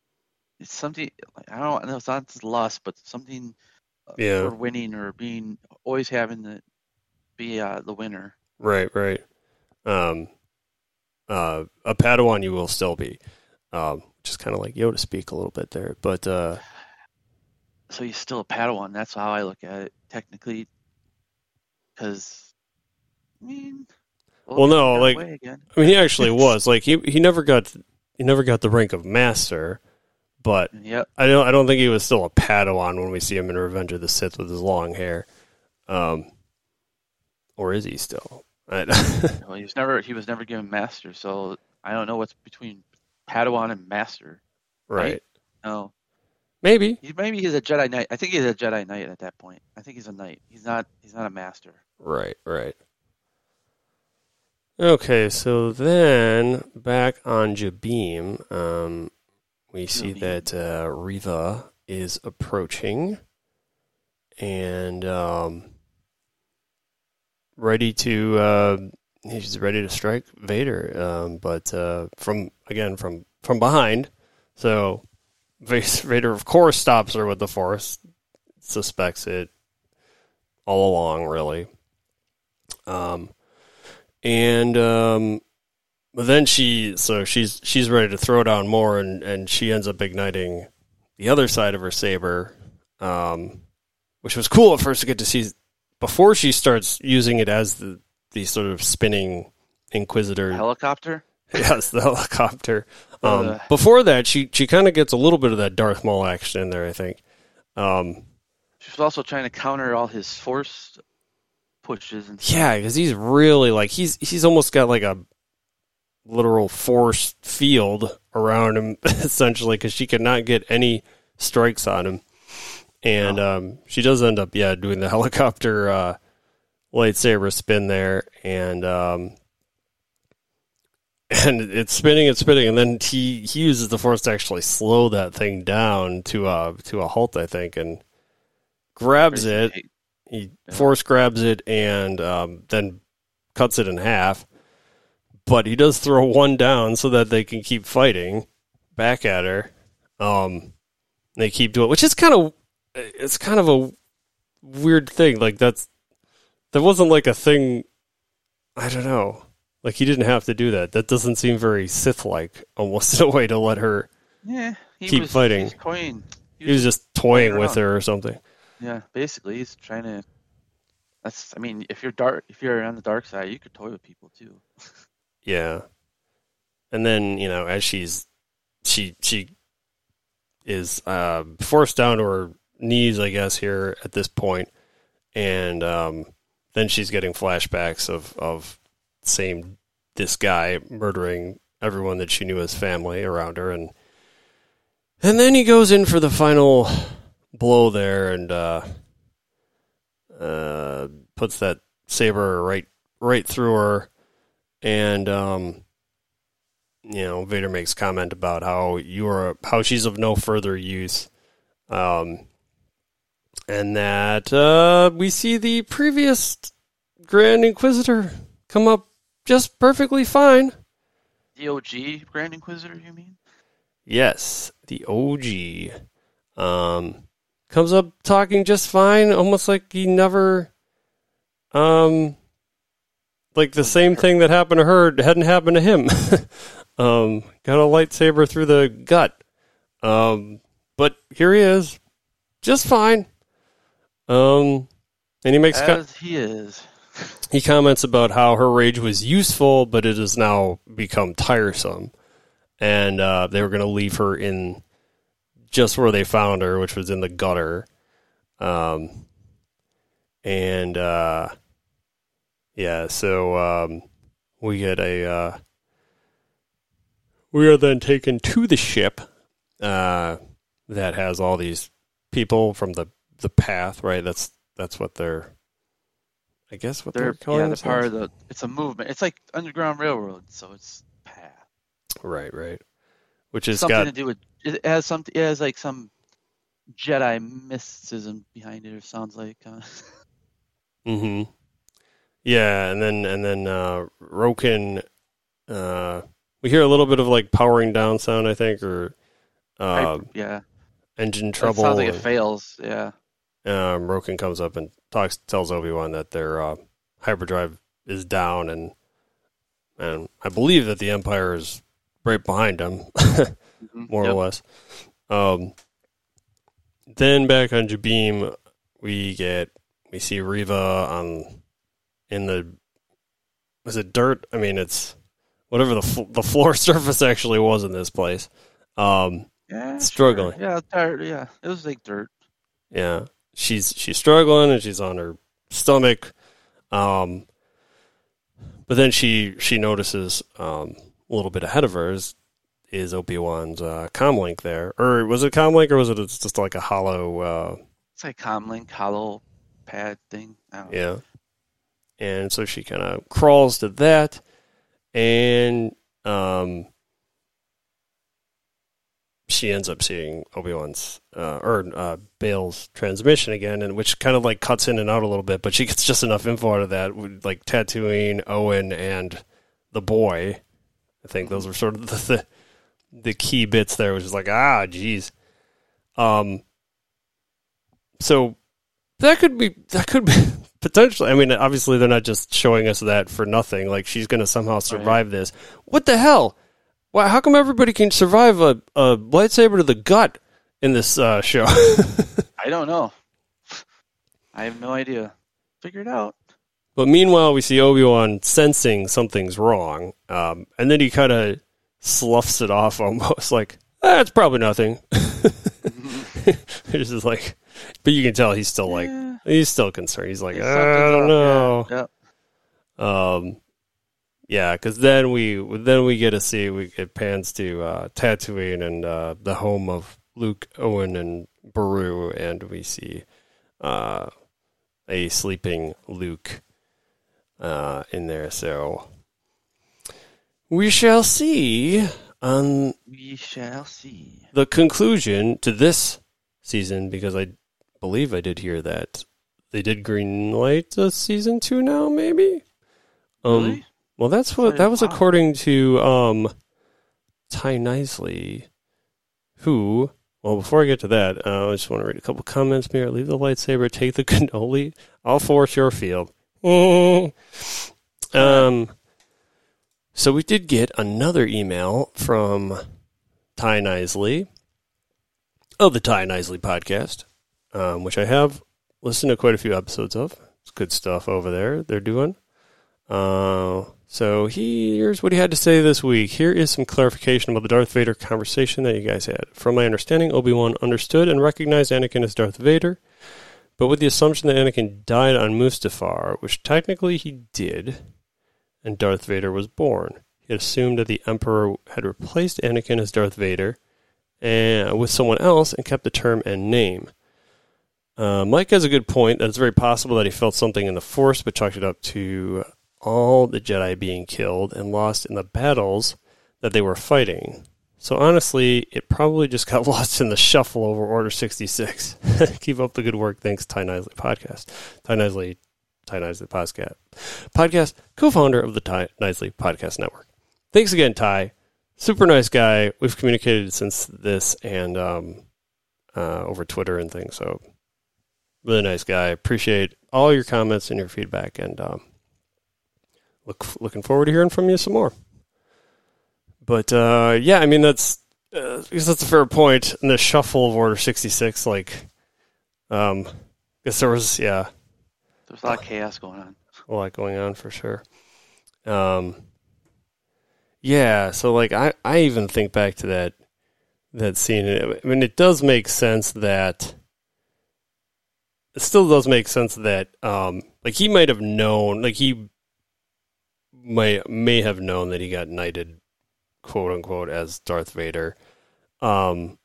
It's something I don't know. It's not lust, but something Yeah. or winning or being always having to be uh, the winner. Right, right. Um, uh, a Padawan you will still be, um, just kind of like Yoda speak a little bit there, but uh, So he's still a Padawan. That's how I look at it technically. Because I mean, Well, no, like-. I mean, he actually was like he he never got he never got the rank of master, but Yep. I don't I don't think he was still a Padawan when we see him in Revenge of the Sith with his long hair, um, or is he still? I, Well, he was never he was never given master, so I don't know what's between Padawan and master. right, No, maybe he, maybe he's a Jedi Knight. I think he's a Jedi Knight at that point. I think he's a knight. He's not. He's not a master. Right, right. Okay, so then back on Jabiim, um, we see that uh, Reva is approaching and um, ready to. Uh, he's ready to strike Vader, um, but uh, from again from from behind. So Vader, of course, stops her with the Force. Suspects it all along, really. Um, and um, but then she, so she's she's ready to throw down more, and and she ends up igniting the other side of her saber, um, which was cool at first to get to see before she starts using it as the the sort of spinning Inquisitor. Helicopter. Yes, the helicopter. Um, Uh. before that, she she kind of gets a little bit of that Darth Maul action in there, I think. Um, She was also trying to counter all his force pushes and stuff. Yeah, because he's really like he's he's almost got like a literal force field around him essentially because she cannot get any strikes on him, and um, she does end up yeah doing the helicopter uh, lightsaber spin there, and um, and it's spinning and spinning, and then he he uses the force to actually slow that thing down to a to a halt, I think, and grabs it. he force grabs it and um, then cuts it in half. But he does throw one down so that they can keep fighting back at her. Um, they keep doing, which is kind of it's kind of a weird thing. Like that's that wasn't like a thing. I don't know. Like he didn't have to do that. That doesn't seem very Sith-like, almost in a way to let her. Yeah, he Keep was, fighting. He's toying. He was just toying with her or something. Yeah, basically, he's trying to. That's. I mean, if you're dark, if you're on the dark side, you could toy with people too. Yeah. And then, you know, as she's she she is uh forced down to her knees, I guess, here at this. And um then she's getting flashbacks of of same this guy murdering everyone that she knew as family around her and and then he goes in for the final blow there and uh uh puts that saber right right through her and um, you know Vader makes comment about how you're how she's of no further use, um, and that uh, we see the previous Grand Inquisitor come up just perfectly fine. The OG Grand Inquisitor, you mean? Yes, the OG um, comes up talking just fine, almost like he never, um, like the same thing that happened to her hadn't happened to him. um, got a lightsaber through the gut, um, but here he is, just fine. Um, and he makes co- As he is. he comments about how her rage was useful, but it has now become tiresome, and uh, they were going to leave her in just where they found her, which was in the gutter. Um, and uh, yeah, so um, we get a uh, we are then taken to the ship uh, that has all these people from the the path, right? That's that's what they're. I guess what they're, They're calling yeah, they're part of the. It's a movement. It's like Underground Railroad, so it's path. Right, right. Which has something got to do with it has something. It has like some Jedi mysticism behind it. Or sounds like. Uh, hmm Yeah, and then and then uh Roken uh we hear a little bit of like powering down sound, I think, or uh hyper- yeah, engine trouble. sounds like it fails. Yeah. um Roken comes up and talks tells Obi-Wan that their uh hyperdrive is down and and I believe that the Empire is right behind them, Mhm. more Yep. or less. Um then back on Jabiim we get we see Reva on in the was it dirt? I mean, it's whatever the fl- the floor surface actually was in this place. Um, Yeah. Struggling. Sure. Yeah, dirt. Yeah, it was like dirt. yeah, she's she's struggling and she's on her stomach. Um, but then she she notices um, a little bit ahead of her is, is Obi Wan's uh, comlink there, or was it comlink or was it just like a holo? Uh, It's like comlink hollow pad thing. I don't know. And so she kind of crawls to that and um she ends up seeing Obi-Wan's uh, or uh, Bail's transmission again and which kind of like cuts in and out a little bit but she gets just enough info out of that like Tatooine Owen and the boy. I think those were sort of the the, the key bits there which is like ah geez. Um so that could be that could be potentially. I mean obviously they're not just showing us that for nothing. Like she's going to somehow survive this. What the hell? Why, how come everybody can survive a, a lightsaber to the gut in this uh, show? I don't know. I have no idea. Figure it out. but meanwhile we see obi-wan sensing something's wrong um, and then he kind of sloughs it off almost like eh, probably nothing it's just like but you can tell he's still like Yeah, he's still concerned he's like there's i don't know up. Yeah, Um, yeah, because then we then we get to see we it pans to uh, Tatooine and uh, the home of Luke, Owen, and Beru, and we see uh, a sleeping Luke uh, in there. So we shall see on We shall see. the conclusion to this season because I believe I did hear that they did greenlight a season two now, maybe. Um, Really? well, that's what that was according to um, Ty Nisley, who. Well, before I get to that, uh, I just want to read a couple comments here. Leave the lightsaber, take the cannoli. I'll force your field. um, so we did get another email from Ty Nisley of the Ty Nisley podcast, um, which I have listened to quite a few episodes of. It's good stuff over there they're doing. Uh, so here's what he had to say this week. Here is some clarification about the Darth Vader conversation that you guys had. From my understanding, Obi Wan understood and recognized Anakin as Darth Vader, but with the assumption that Anakin died on Mustafar, which technically he did, and Darth Vader was born. He assumed that the Emperor had replaced Anakin as Darth Vader and with someone else and kept the term and name. Uh, Mike has a good point that it's very possible that he felt something in the Force, but chalked it up to all the Jedi being killed and lost in the battles that they were fighting. So honestly, it probably just got lost in the shuffle over Order 66. Keep up the good work. Thanks, Ty Nisley Podcast. Ty Nisley, Ty Nisley Podcast, podcast co-founder of the Ty Nisley Podcast Network. Thanks again, Ty. Super nice guy. We've communicated since this and um, uh, over Twitter and things. So really nice guy. Appreciate all your comments and your feedback, and um, look looking forward to hearing from you some more. But uh, yeah, I mean that's uh, because that's a fair point. In the shuffle of Order sixty six, like, um, guess there was yeah There's a lot of chaos going on. a lot going on for sure. Um, yeah, so like I, I even think back to that that scene. I mean, it does make sense that it still does make sense that um, like he might have known, like he may may have known that he got knighted, quote unquote, as Darth Vader. Um,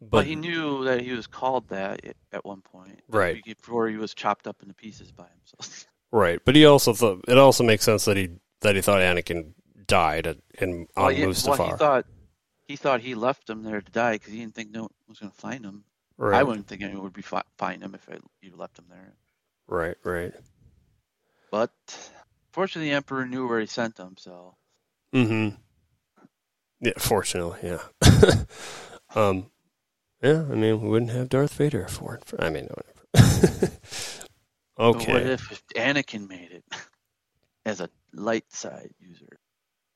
But, but he knew that he was called that at- at one point. Right. Before he was chopped up into pieces by himself. right, but he also thought it also makes sense that he that he thought Anakin died at, in on well, yeah, Mustafar. well, he thought he thought he left him there to die because he didn't think no one was going to find him. right. I wouldn't think anyone would be fi- find him if I, you left him there. Right, right. But fortunately, the Emperor knew where he sent him, so Mm-hmm. Yeah, fortunately, yeah. um, yeah, I mean, we wouldn't have Darth Vader if it weren't for. I mean, whatever. But what if Anakin made it as a light side user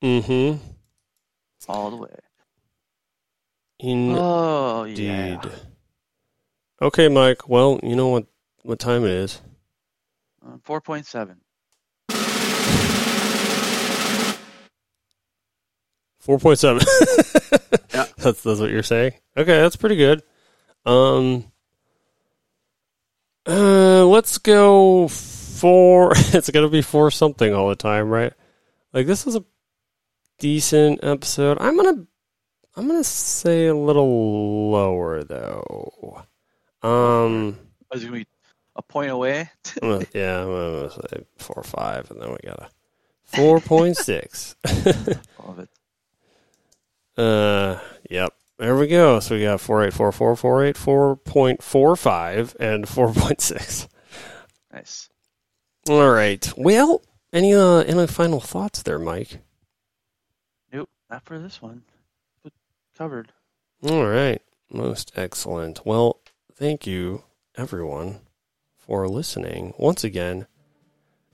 Mm-hmm. all the way? Indeed. Oh yeah. Okay, Mike. Well, you know what what time it is. Uh, Four point seven. Four point seven. Yeah. That's that's what you're saying. Okay, that's pretty good. Um. Uh, let's go for. It's gonna be for something all the time, right? Like this is a decent episode. I'm gonna. I'm gonna say a little lower though. Um. Was it gonna be a point away? I'm gonna- yeah, I'm gonna say four or five, and then we got a four point six. Of it. Uh, yep. There we go. So we got four eight four four four eight four point four five and four point six. Nice. All right. Well, any uh any final thoughts there, Mike? Not for this one. But covered. All right. Most excellent. Well, thank you everyone for listening. Once again,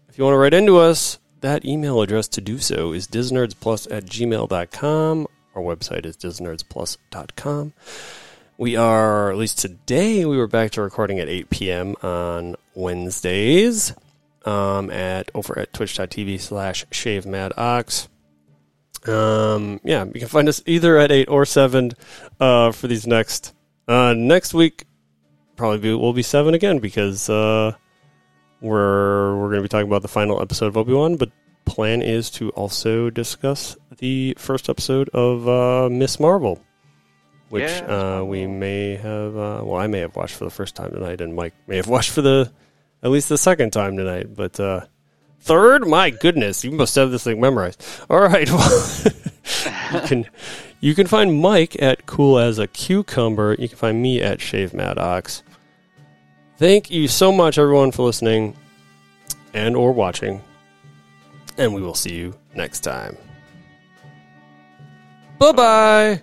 if you want to write into us, that email address to do so is disnerdsplus at gmail.com. Our website is disnerdsplus.com. We are, at least today, we were back to recording at 8 p.m. on Wednesdays um, at over at twitch.tv slash shave mad ox. Um, yeah, you can find us either at 8 or 7 uh, for these next. Uh, next week, probably be, will be 7 again because uh, we're, we're going to be talking about the final episode of Obi Wan, but plan is to also discuss the first episode of uh, Ms. Marvel, which Yeah, uh, we may have. Uh, well, I may have watched for the first time tonight, and Mike may have watched for the at least the second time tonight. But uh, third, my goodness, you must have this thing memorized. All right, well, you can you can find Mike at Cool as a Cucumber. You can find me at Shave Maddox. Thank you so much, everyone, for listening and or watching and we will see you next time. Bye bye.